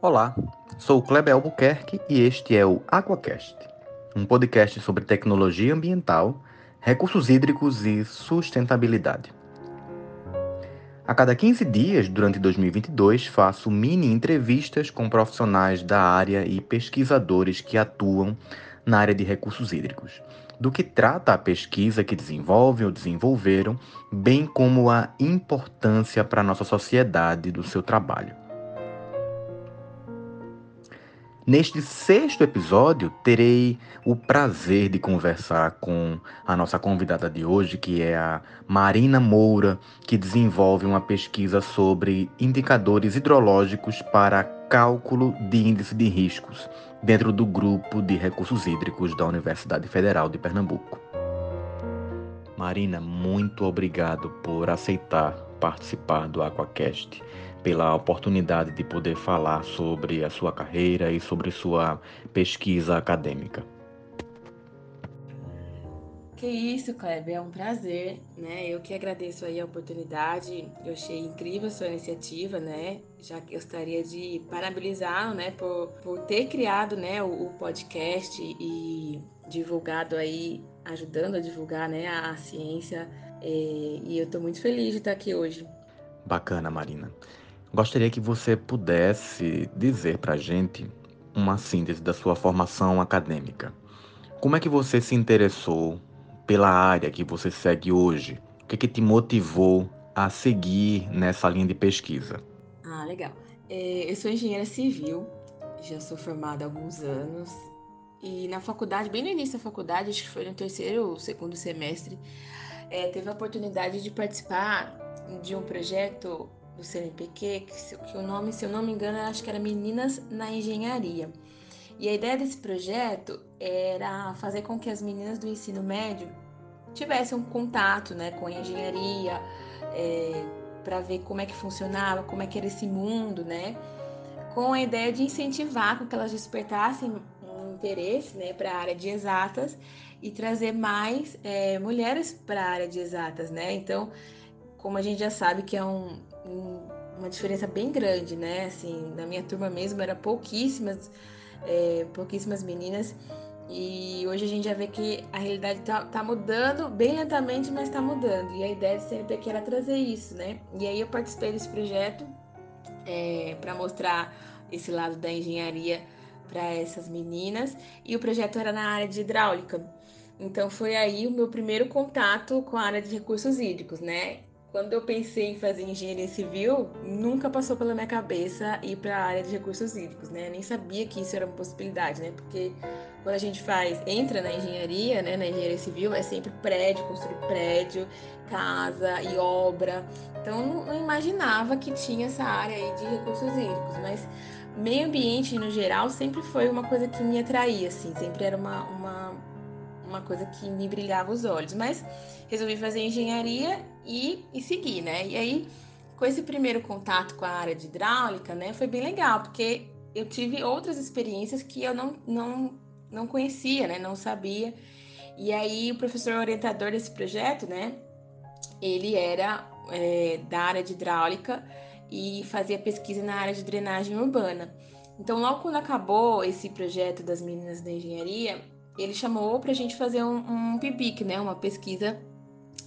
Olá, sou o Kleber Albuquerque e este é o Aquacast, um podcast sobre tecnologia ambiental, recursos hídricos e sustentabilidade. A cada 15 dias, durante 2022, faço mini entrevistas com profissionais da área e pesquisadores que atuam na área de recursos hídricos, do que trata a pesquisa que desenvolvem ou desenvolveram, bem como a importância para a nossa sociedade do seu trabalho. Neste sexto episódio, terei o prazer de conversar com a nossa convidada de hoje, que é a Marina Moura, que desenvolve uma pesquisa sobre indicadores hidrológicos para cálculo de índice de riscos, dentro do grupo de recursos hídricos da Universidade Federal de Pernambuco. Marina, muito obrigado por aceitar participar do Aquacast pela oportunidade de poder falar sobre a sua carreira e sobre sua pesquisa acadêmica. Que isso, Kleber, é um prazer, né? Eu que agradeço aí a oportunidade. Eu achei incrível a sua iniciativa, né? Já gostaria de parabenizá-lo, né, por, por ter criado, né, o, o podcast e divulgado aí, ajudando a divulgar, né, a, a ciência. É, e eu estou muito feliz de estar aqui hoje. Bacana, Marina. Gostaria que você pudesse dizer para gente uma síntese da sua formação acadêmica. Como é que você se interessou pela área que você segue hoje? O que, é que te motivou a seguir nessa linha de pesquisa? Ah, legal. É, eu sou engenheira civil, já sou formada há alguns anos. E na faculdade, bem no início da faculdade, acho que foi no terceiro ou segundo semestre, é, teve a oportunidade de participar de um projeto do CNPq, que, que o nome, se eu não me engano, acho que era Meninas na Engenharia. E a ideia desse projeto era fazer com que as meninas do ensino médio tivessem um contato né, com a engenharia, é, para ver como é que funcionava, como é que era esse mundo, né? Com a ideia de incentivar com que elas despertassem um interesse né, para a área de exatas e trazer mais é, mulheres para a área de exatas, né? Então, como a gente já sabe que é um, uma diferença bem grande, né? Assim, na minha turma mesmo era pouquíssimas, é, pouquíssimas meninas. E hoje a gente já vê que a realidade tá, tá mudando bem lentamente, mas tá mudando. E a ideia do CNPq era trazer isso, né? E aí eu participei desse projeto é, para mostrar esse lado da engenharia para essas meninas. E o projeto era na área de hidráulica. Então foi aí o meu primeiro contato com a área de recursos hídricos, né? Quando eu pensei em fazer engenharia civil, nunca passou pela minha cabeça ir para a área de recursos hídricos, né? Nem sabia que isso era uma possibilidade, né? Porque quando a gente faz, entra na engenharia, né, na engenharia civil, é sempre prédio, construir prédio, casa e obra. Então não, não imaginava que tinha essa área aí de recursos hídricos, mas meio ambiente no geral sempre foi uma coisa que me atraía, assim, sempre era uma, uma, uma coisa que me brilhava os olhos. Mas resolvi fazer engenharia e, e seguir, né? E aí, com esse primeiro contato com a área de hidráulica, né, foi bem legal, porque eu tive outras experiências que eu não, não, não conhecia, né, não sabia. E aí, o professor orientador desse projeto, né, ele era é, da área de hidráulica e fazia pesquisa na área de drenagem urbana. Então, logo quando acabou esse projeto das meninas da engenharia, ele chamou para a gente fazer um, um PIBIC, né, uma pesquisa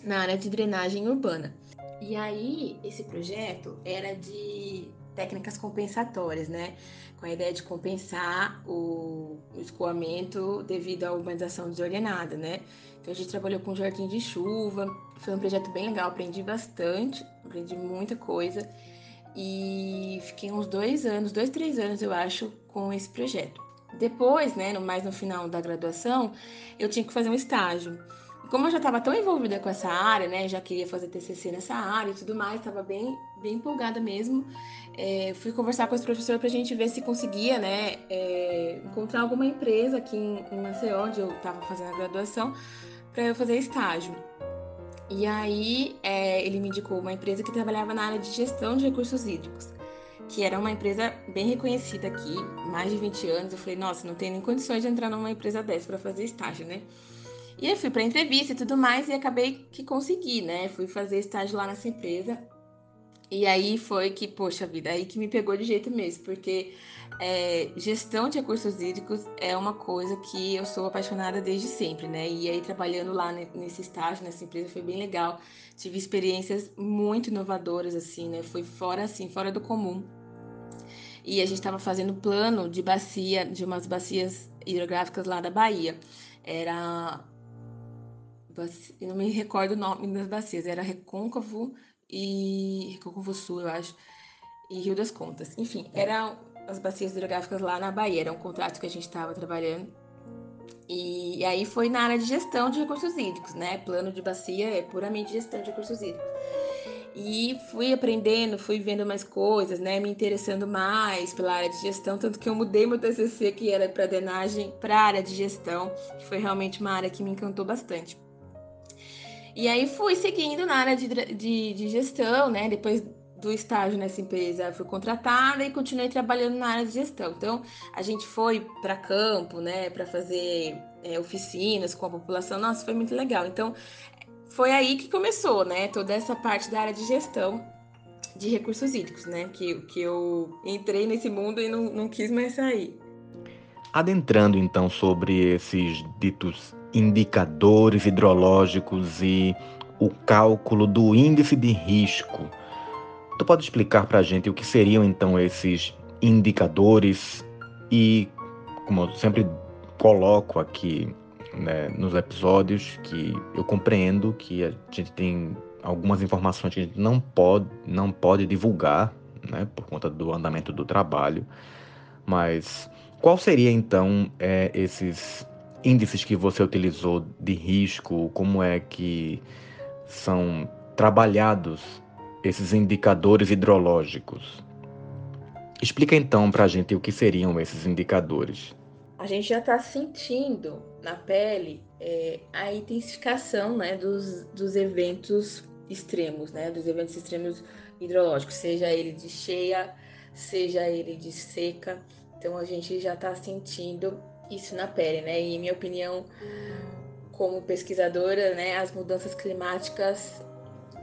na área de drenagem urbana. E aí, esse projeto era de técnicas compensatórias, né? Com a ideia de compensar o escoamento devido à urbanização desordenada, né? Então a gente trabalhou com jardim de chuva, foi um projeto bem legal, aprendi bastante, aprendi muita coisa e fiquei uns dois anos, dois, três anos eu acho, com esse projeto. Depois, né, mais no final da graduação, eu tinha que fazer um estágio como eu já estava tão envolvida com essa área, né, já queria fazer TCC nessa área e tudo mais, estava bem, bem empolgada mesmo. É, fui conversar com os professores para a gente ver se conseguia, né, é, encontrar alguma empresa aqui em, em Maceió, onde eu estava fazendo a graduação, para eu fazer estágio. E aí é, ele me indicou uma empresa que trabalhava na área de gestão de recursos hídricos, que era uma empresa bem reconhecida aqui, mais de 20 anos. Eu falei, nossa, não tem nem condições de entrar numa empresa dessa para fazer estágio, né? E eu fui para entrevista e tudo mais e acabei que consegui, né? Fui fazer estágio lá nessa empresa. E aí foi que, poxa vida, aí que me pegou de jeito mesmo, porque é, gestão de recursos hídricos é uma coisa que eu sou apaixonada desde sempre, né? E aí trabalhando lá nesse estágio, nessa empresa, foi bem legal. Tive experiências muito inovadoras, assim, né? Foi fora, assim, fora do comum. E a gente estava fazendo plano de bacia, de umas bacias hidrográficas lá da Bahia. Era. Eu não me recordo o nome das bacias, era Recôncavo e Recôncavo Sul, eu acho, e Rio das Contas. Enfim, eram as bacias hidrográficas lá na Bahia, era um contrato que a gente estava trabalhando. E, e, aí foi na área de gestão de recursos hídricos, né? Plano de bacia é puramente gestão de recursos hídricos. E fui aprendendo, fui vendo mais coisas, né? Me interessando mais pela área de gestão, tanto que eu mudei meu TCC, que era para drenagem, para a área de gestão, que foi realmente uma área que me encantou bastante. E aí fui seguindo na área de, de, de gestão, né? Depois do estágio nessa empresa, fui contratada e continuei trabalhando na área de gestão. Então, a gente foi para campo, né, para fazer é, oficinas com a população. Nossa, foi muito legal. Então, foi aí que começou, né, toda essa parte da área de gestão de recursos hídricos, né, que, que eu entrei nesse mundo e não, não quis mais sair. Adentrando então sobre esses ditos indicadores hidrológicos e o cálculo do índice de risco. Tu pode explicar para a gente o que seriam então esses indicadores e, como eu sempre coloco aqui né, nos episódios, que eu compreendo que a gente tem algumas informações que a gente não pode, não pode divulgar, né, por conta do andamento do trabalho, mas qual seria então é, esses índices que você utilizou de risco, como é que são trabalhados esses indicadores hidrológicos. Explica então para a gente o que seriam esses indicadores. A gente já está sentindo na pele é, a intensificação né, dos, dos eventos extremos, né, dos eventos extremos hidrológicos, seja ele de cheia, seja ele de seca. Então a gente já está sentindo isso na pele, né? E minha opinião, como pesquisadora, né, as mudanças climáticas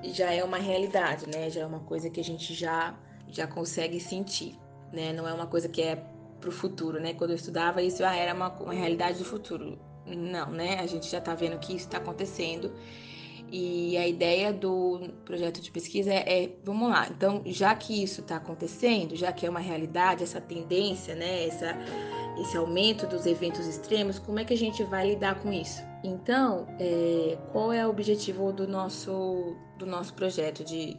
já é uma realidade, né? Já é uma coisa que a gente já já consegue sentir, né? Não é uma coisa que é para o futuro, né? Quando eu estudava isso, ah, era uma, uma realidade do futuro. Não, né? A gente já está vendo que isso está acontecendo. E a ideia do projeto de pesquisa é, é, vamos lá, então, já que isso está acontecendo, já que é uma realidade, essa tendência, né, essa, esse aumento dos eventos extremos, como é que a gente vai lidar com isso? Então, é, qual é o objetivo do nosso, do nosso projeto de,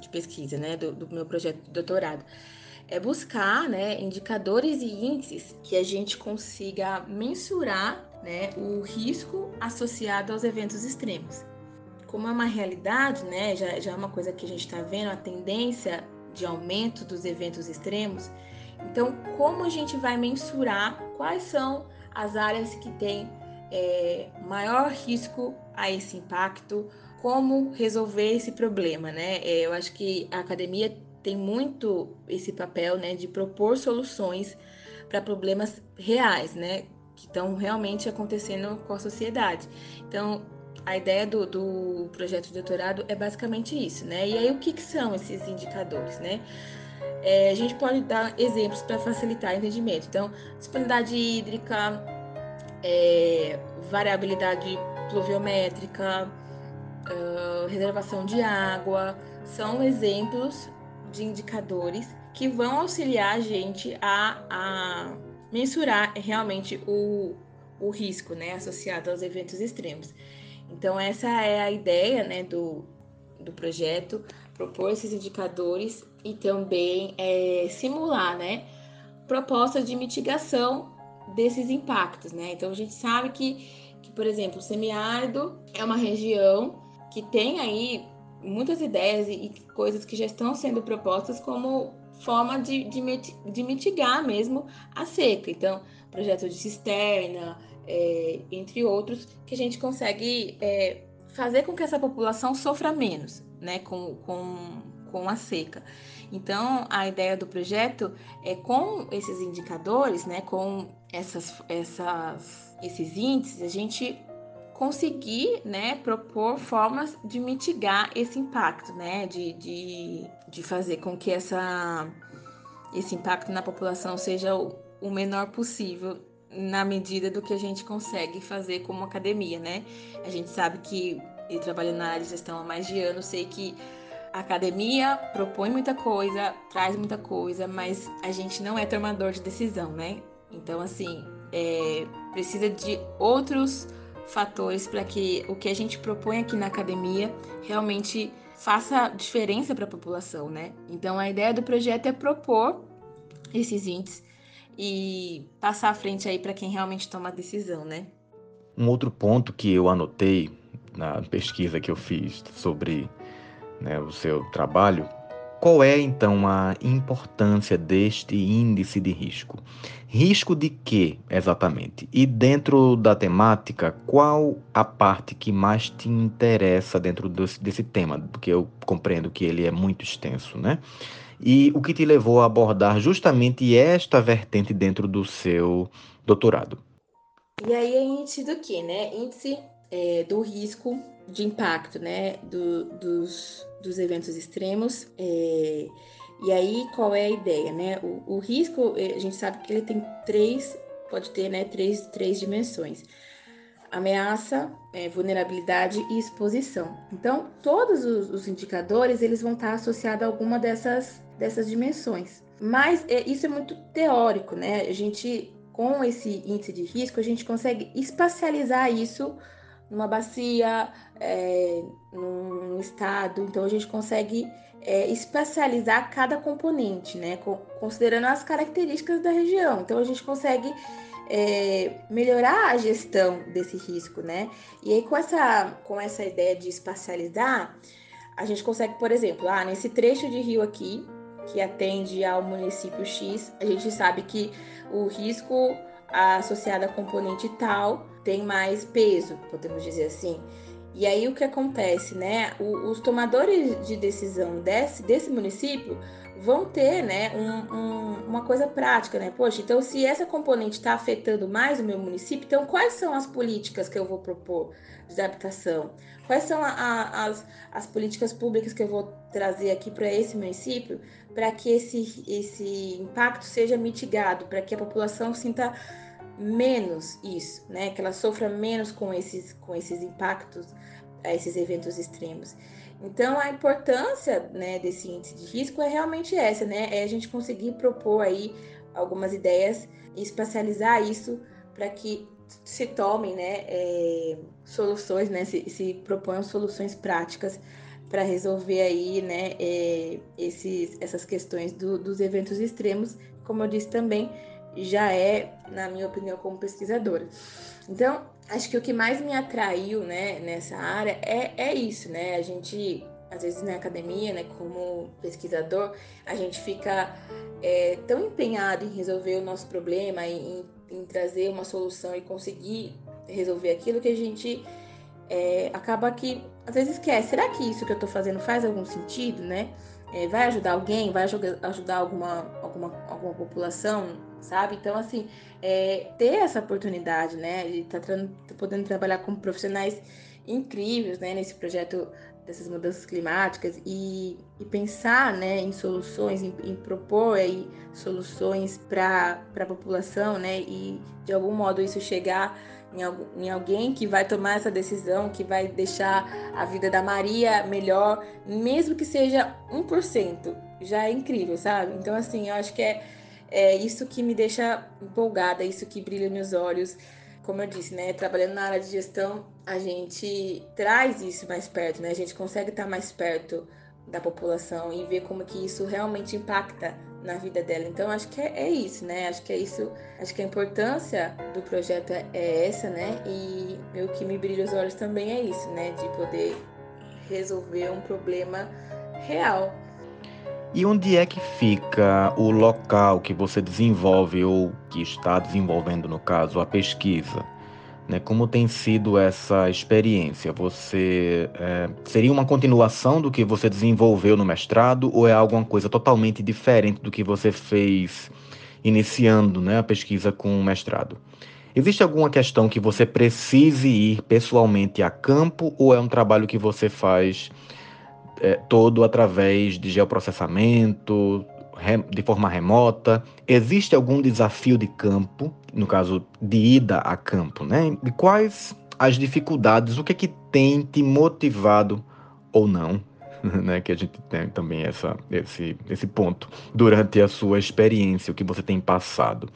de pesquisa, né, do, do meu projeto de doutorado? É buscar né, indicadores e índices que a gente consiga mensurar né, o risco associado aos eventos extremos como é uma realidade, né, já, já é uma coisa que a gente está vendo, a tendência de aumento dos eventos extremos, então como a gente vai mensurar quais são as áreas que têm é, maior risco a esse impacto, como resolver esse problema, né? É, eu acho que a academia tem muito esse papel, né, de propor soluções para problemas reais, né, que estão realmente acontecendo com a sociedade. Então, a ideia do, do projeto de doutorado é basicamente isso, né? E aí, o que, que são esses indicadores, né? É, a gente pode dar exemplos para facilitar o entendimento. Então, disponibilidade hídrica, é, variabilidade pluviométrica, uh, reservação de água, são exemplos de indicadores que vão auxiliar a gente a, a mensurar realmente o, o risco né, associado aos eventos extremos. Então, essa é a ideia né, do, do projeto, propor esses indicadores e também é, simular né, propostas de mitigação desses impactos. Né? Então, a gente sabe que, que, por exemplo, o semiárido é uma região que tem aí muitas ideias e, coisas que já estão sendo propostas como forma de, de, de mitigar mesmo a seca. Então, projeto de cisterna, é, entre outros, que a gente consegue é, fazer com que essa população sofra menos né, com, com, com a seca. Então, a ideia do projeto é com esses indicadores, né, com essas, essas, esses índices, a gente conseguir, né, propor formas de mitigar esse impacto, né, de, de, de fazer com que essa, esse impacto na população seja o, o menor possível na medida do que a gente consegue fazer como academia, né? A gente sabe que, e trabalhando na área de gestão há mais de anos, sei que a academia propõe muita coisa, traz muita coisa, mas a gente não é tomador de decisão, né? Então, assim, é, precisa de outros fatores para que o que a gente propõe aqui na academia realmente faça diferença para a população, né? Então, a ideia do projeto é propor esses índices e passar à frente aí para quem realmente toma a decisão, né? Um outro ponto que eu anotei na pesquisa que eu fiz sobre né, o seu trabalho, qual é então a importância deste índice de risco? Risco de quê exatamente? E dentro da temática, qual a parte que mais te interessa dentro desse, desse tema? Porque eu compreendo que ele é muito extenso, né? E o que te levou a abordar justamente esta vertente dentro do seu doutorado? E aí é índice do que, né? Índice é, do risco de impacto, né? Do, dos, dos eventos extremos. É, e aí, qual é a ideia, né? O, o, risco, é, a gente sabe que ele tem três, pode ter, né? Três, três dimensões ameaça, é, vulnerabilidade e exposição. Então, todos os, os, indicadores eles vão estar associados a alguma dessas, dessas dimensões. Mas é, isso é muito teórico, né? A gente, com esse índice de risco, a gente consegue espacializar isso numa bacia, é, num, estado. Então, a gente consegue é, espacializar cada componente, né? Considerando as características da região. Então, a gente consegue é, melhorar a gestão desse risco, né? E aí com essa, com essa ideia de espacializar, a gente consegue, por exemplo, ah, nesse trecho de rio aqui, que atende ao município X, a gente sabe que o risco associado a componente tal tem mais peso, podemos dizer assim. E aí o que acontece, né? O, os tomadores de decisão desse, desse município vão ter né, um, um, uma coisa prática, né? Poxa, então se essa componente está afetando mais o meu município, então quais são as políticas que eu vou propor de habitação? Quais são a, a, as, as políticas públicas que eu vou trazer aqui para esse município para que esse, esse impacto seja mitigado, para que a população sinta menos isso, né? Que ela sofra menos com esses, com esses impactos, esses eventos extremos. Então, a importância né, desse índice de risco é realmente essa, né? É a gente conseguir propor aí algumas ideias e espacializar isso para que se tomem né, é, soluções, né, se, se proponham soluções práticas para resolver aí né, é, esses, essas questões do, dos eventos extremos, como eu disse também, já é, na minha opinião, como pesquisadora. Então, acho que o que mais me atraiu, né, nessa área é, é isso, né? A gente, às vezes na academia, né, como pesquisador, a gente fica é, tão empenhado em resolver o nosso problema, em, em, trazer uma solução e conseguir resolver aquilo que a gente é, acaba que às vezes esquece. Será que isso que eu estou fazendo faz algum sentido, né? É, vai ajudar alguém? Vai ajudar alguma, alguma, alguma população? sabe? Então, assim, é, ter essa oportunidade, né, de estar tá, tá podendo trabalhar com profissionais incríveis, né, nesse projeto dessas mudanças climáticas e, e pensar, né, em soluções, em, em propor aí soluções para a população, né, e de algum modo isso chegar em, alguém que vai tomar essa decisão, que vai deixar a vida da Maria melhor, mesmo que seja 1%, já é incrível, sabe? Então, assim, eu acho que é é isso que me deixa empolgada, isso que brilha nos olhos. Como eu disse, né, trabalhando na área de gestão, a gente traz isso mais perto, né? A gente consegue estar mais perto da população e ver como que isso realmente impacta na vida dela. Então acho que é, é, isso, né? Acho que é isso, acho que a importância do projeto é, é essa, né? E o que me brilha os olhos também é isso, né? De poder resolver um problema real e onde é que fica o local que você desenvolve ou que está desenvolvendo, no caso, a pesquisa? Né? Como tem sido essa experiência? Você é, seria uma continuação do que você desenvolveu no mestrado ou é alguma coisa totalmente diferente do que você fez iniciando né, a pesquisa com o mestrado? Existe alguma questão que você precise ir pessoalmente a campo ou é um trabalho que você faz é, todo através de geoprocessamento, de forma remota? Existe algum desafio de campo, no caso de ida a campo, né? E quais as dificuldades, o que é que tem te motivado ou não, né? Que a gente tem também essa, esse, esse ponto durante a sua experiência, o que você tem passado.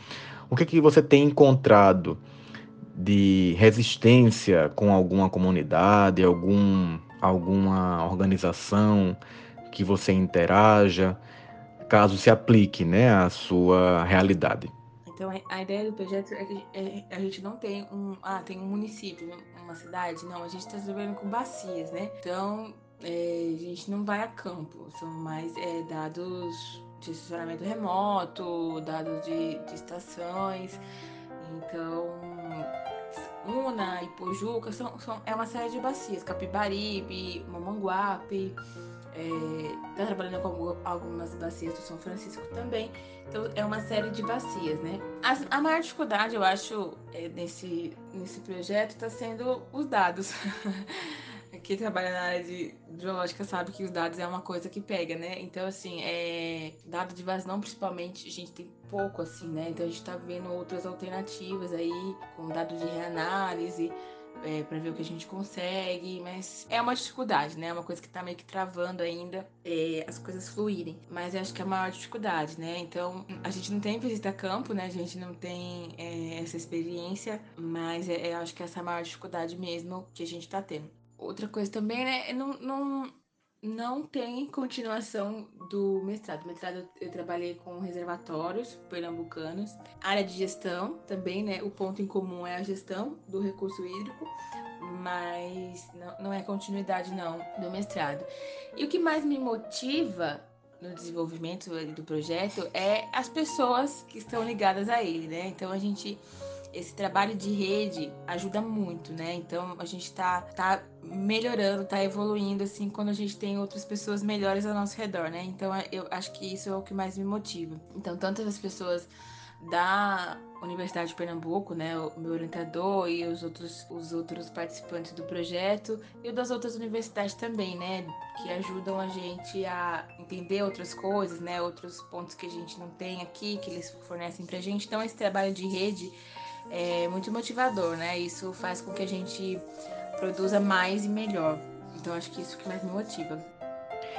O que é que você tem encontrado de resistência com alguma comunidade, algum, alguma organização que você interaja? caso se aplique né, à sua realidade. Então, a ideia do projeto é que é, a gente não tem um, ah, tem um município, uma cidade, não, a gente está trabalhando com bacias, né? Então, é, a gente não vai a campo, são mais é, dados de assessoramento remoto, dados de, de estações. Então, Una, Ipojuca, são, são, é uma série de bacias, Capibaribe, Mamanguape, é, trabalhando com algumas bacias do São Francisco também. Então é uma série de bacias, né? As, a maior dificuldade, eu acho, é, nesse, nesse projeto está sendo os dados. Quem trabalha na área de biológica sabe que os dados é uma coisa que pega, né? Então, assim, é, dado de vazão, principalmente, a gente tem pouco, assim, né? Então, a gente está vendo outras alternativas aí, com dados de reanálise, é, para ver o que a gente consegue, mas é uma dificuldade, né? É uma coisa que tá meio que travando ainda é, as coisas fluírem. Mas eu acho que é a maior dificuldade, né? Então, a gente não tem visita a campo, né? A gente não tem é, essa experiência, mas é, eu acho que essa é a maior dificuldade mesmo que a gente tá tendo. Outra coisa também, né? Não, não, não tem continuação do mestrado. mestrado eu trabalhei com reservatórios pernambucanos, área de gestão também, né? O ponto em comum é a gestão do recurso hídrico, mas não, não é continuidade não do mestrado. E o que mais me motiva no desenvolvimento do projeto é as pessoas que estão ligadas a ele, né? Então a gente esse trabalho de rede ajuda muito, né? Então a gente tá, tá melhorando, tá evoluindo, assim, quando a gente tem outras pessoas melhores ao nosso redor, né? Então eu acho que isso é o que mais me motiva. Então, tantas as pessoas da Universidade de Pernambuco, né, o meu orientador e os outros, os outros participantes do projeto e das outras universidades também, né, que ajudam a gente a entender outras coisas, né, outros pontos que a gente não tem aqui, que eles fornecem pra gente. Então, esse trabalho de rede é muito motivador, né? Isso faz com que a gente produza mais e melhor. Então acho que isso que mais me motiva.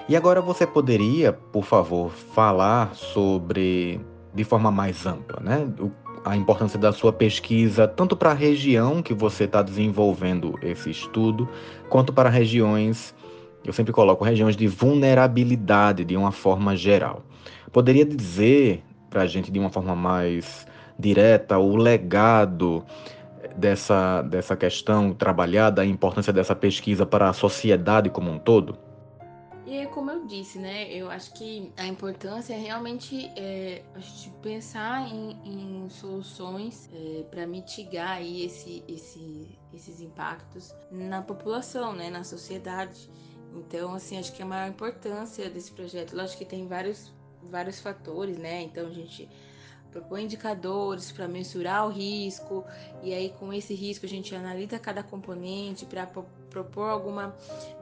E agora você poderia, por favor, falar sobre de forma mais ampla, né? a importância da sua pesquisa, tanto para a região que você está desenvolvendo esse estudo, quanto para regiões, eu sempre coloco regiões de vulnerabilidade de uma forma geral. Poderia dizer para a gente de uma forma mais direta o legado dessa, dessa questão trabalhada, a importância dessa pesquisa para a sociedade como um todo? E é como eu disse, né? Eu acho que a importância é realmente é, a gente pensar em, em soluções é, para mitigar aí esse, esse, esses impactos na população, né? Na sociedade. Então, assim, acho que a maior importância desse projeto, lógico que tem vários, vários fatores, né? Então, a gente propõe indicadores para mensurar o risco, e aí com esse risco a gente analisa cada componente para propor alguma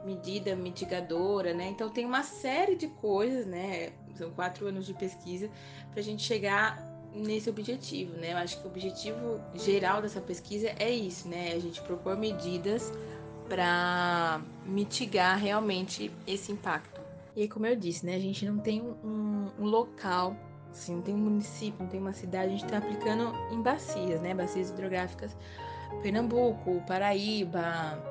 medida mitigadora, né? Então tem uma série de coisas, né? São quatro anos de pesquisa para a gente chegar nesse objetivo, né? Eu acho que o objetivo geral dessa pesquisa é isso, né? A gente propor medidas para mitigar realmente esse impacto. E como eu disse, né? A gente não tem um, um local Assim, não tem município, não tem uma cidade, a gente está aplicando em bacias, né? Bacias hidrográficas. Pernambuco, Paraíba,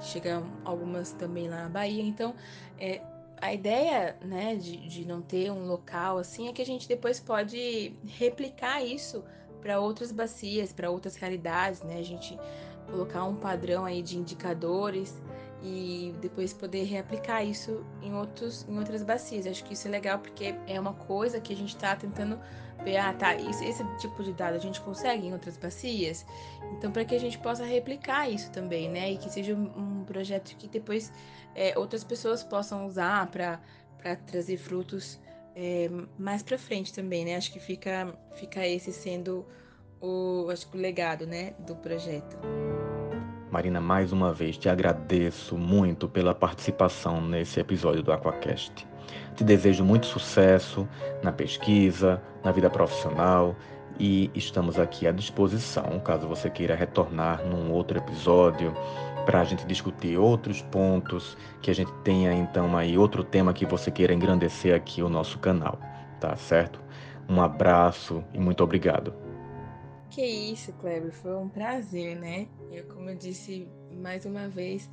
chegam algumas também lá na Bahia. Então, é, a ideia, né, de, de não ter um local assim é que a gente depois pode replicar isso para outras bacias, para outras realidades, né? A gente colocar um padrão aí de indicadores e depois poder reaplicar isso em, outros, em outras bacias. Acho que isso é legal porque é uma coisa que a gente está tentando ver, ah, tá, esse, esse tipo de dado a gente consegue em outras bacias, então para que a gente possa replicar isso também, né, e que seja um, projeto que depois é, outras pessoas possam usar para trazer frutos é, mais para frente também, né, acho que fica, fica esse sendo o, acho que o legado, né, do projeto. Marina, mais uma vez te agradeço muito pela participação nesse episódio do Aquacast. Te desejo muito sucesso na pesquisa, na vida profissional e estamos aqui à disposição caso você queira retornar num outro episódio para a gente discutir outros pontos, que a gente tenha então aí outro tema que você queira engrandecer aqui o nosso canal, tá certo? Um abraço e muito obrigado. Que isso, Kleber, foi um prazer, né? Eu, como eu disse mais uma vez,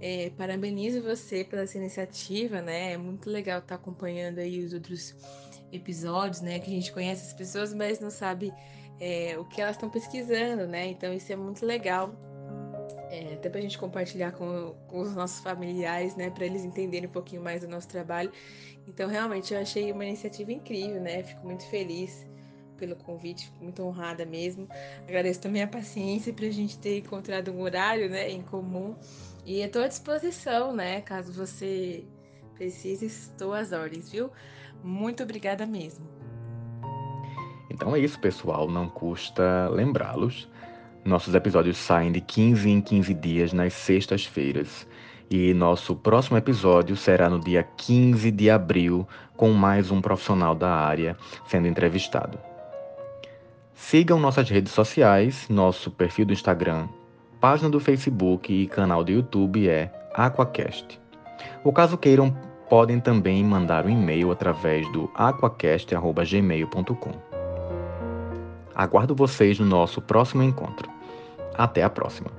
é, parabenizo você pela essa iniciativa, né? É muito legal estar acompanhando aí os outros episódios, né? Que a gente conhece as pessoas, mas não sabe é, o que elas estão pesquisando, né? Então isso é muito legal. É, até para a gente compartilhar com, com, os nossos familiares, né? Para eles entenderem um pouquinho mais do nosso trabalho. Então, realmente, eu achei uma iniciativa incrível, né? Fico muito feliz pelo convite, fico muito honrada mesmo. Agradeço também a paciência para a gente ter encontrado um horário né, em comum. E estou à disposição, né? Caso você precise, estou às ordens, viu? Muito obrigada mesmo. Então é isso, pessoal. Não custa lembrá-los. Nossos episódios saem de 15 em 15 dias nas sextas-feiras. E nosso próximo episódio será no dia 15 de abril, com mais um profissional da área sendo entrevistado. Sigam nossas redes sociais, nosso perfil do Instagram, página do Facebook e canal do YouTube é Aquacast. O caso queiram, podem também mandar um e-mail através do aquacast.gmail.com. Aguardo vocês no nosso próximo encontro. Até a próxima!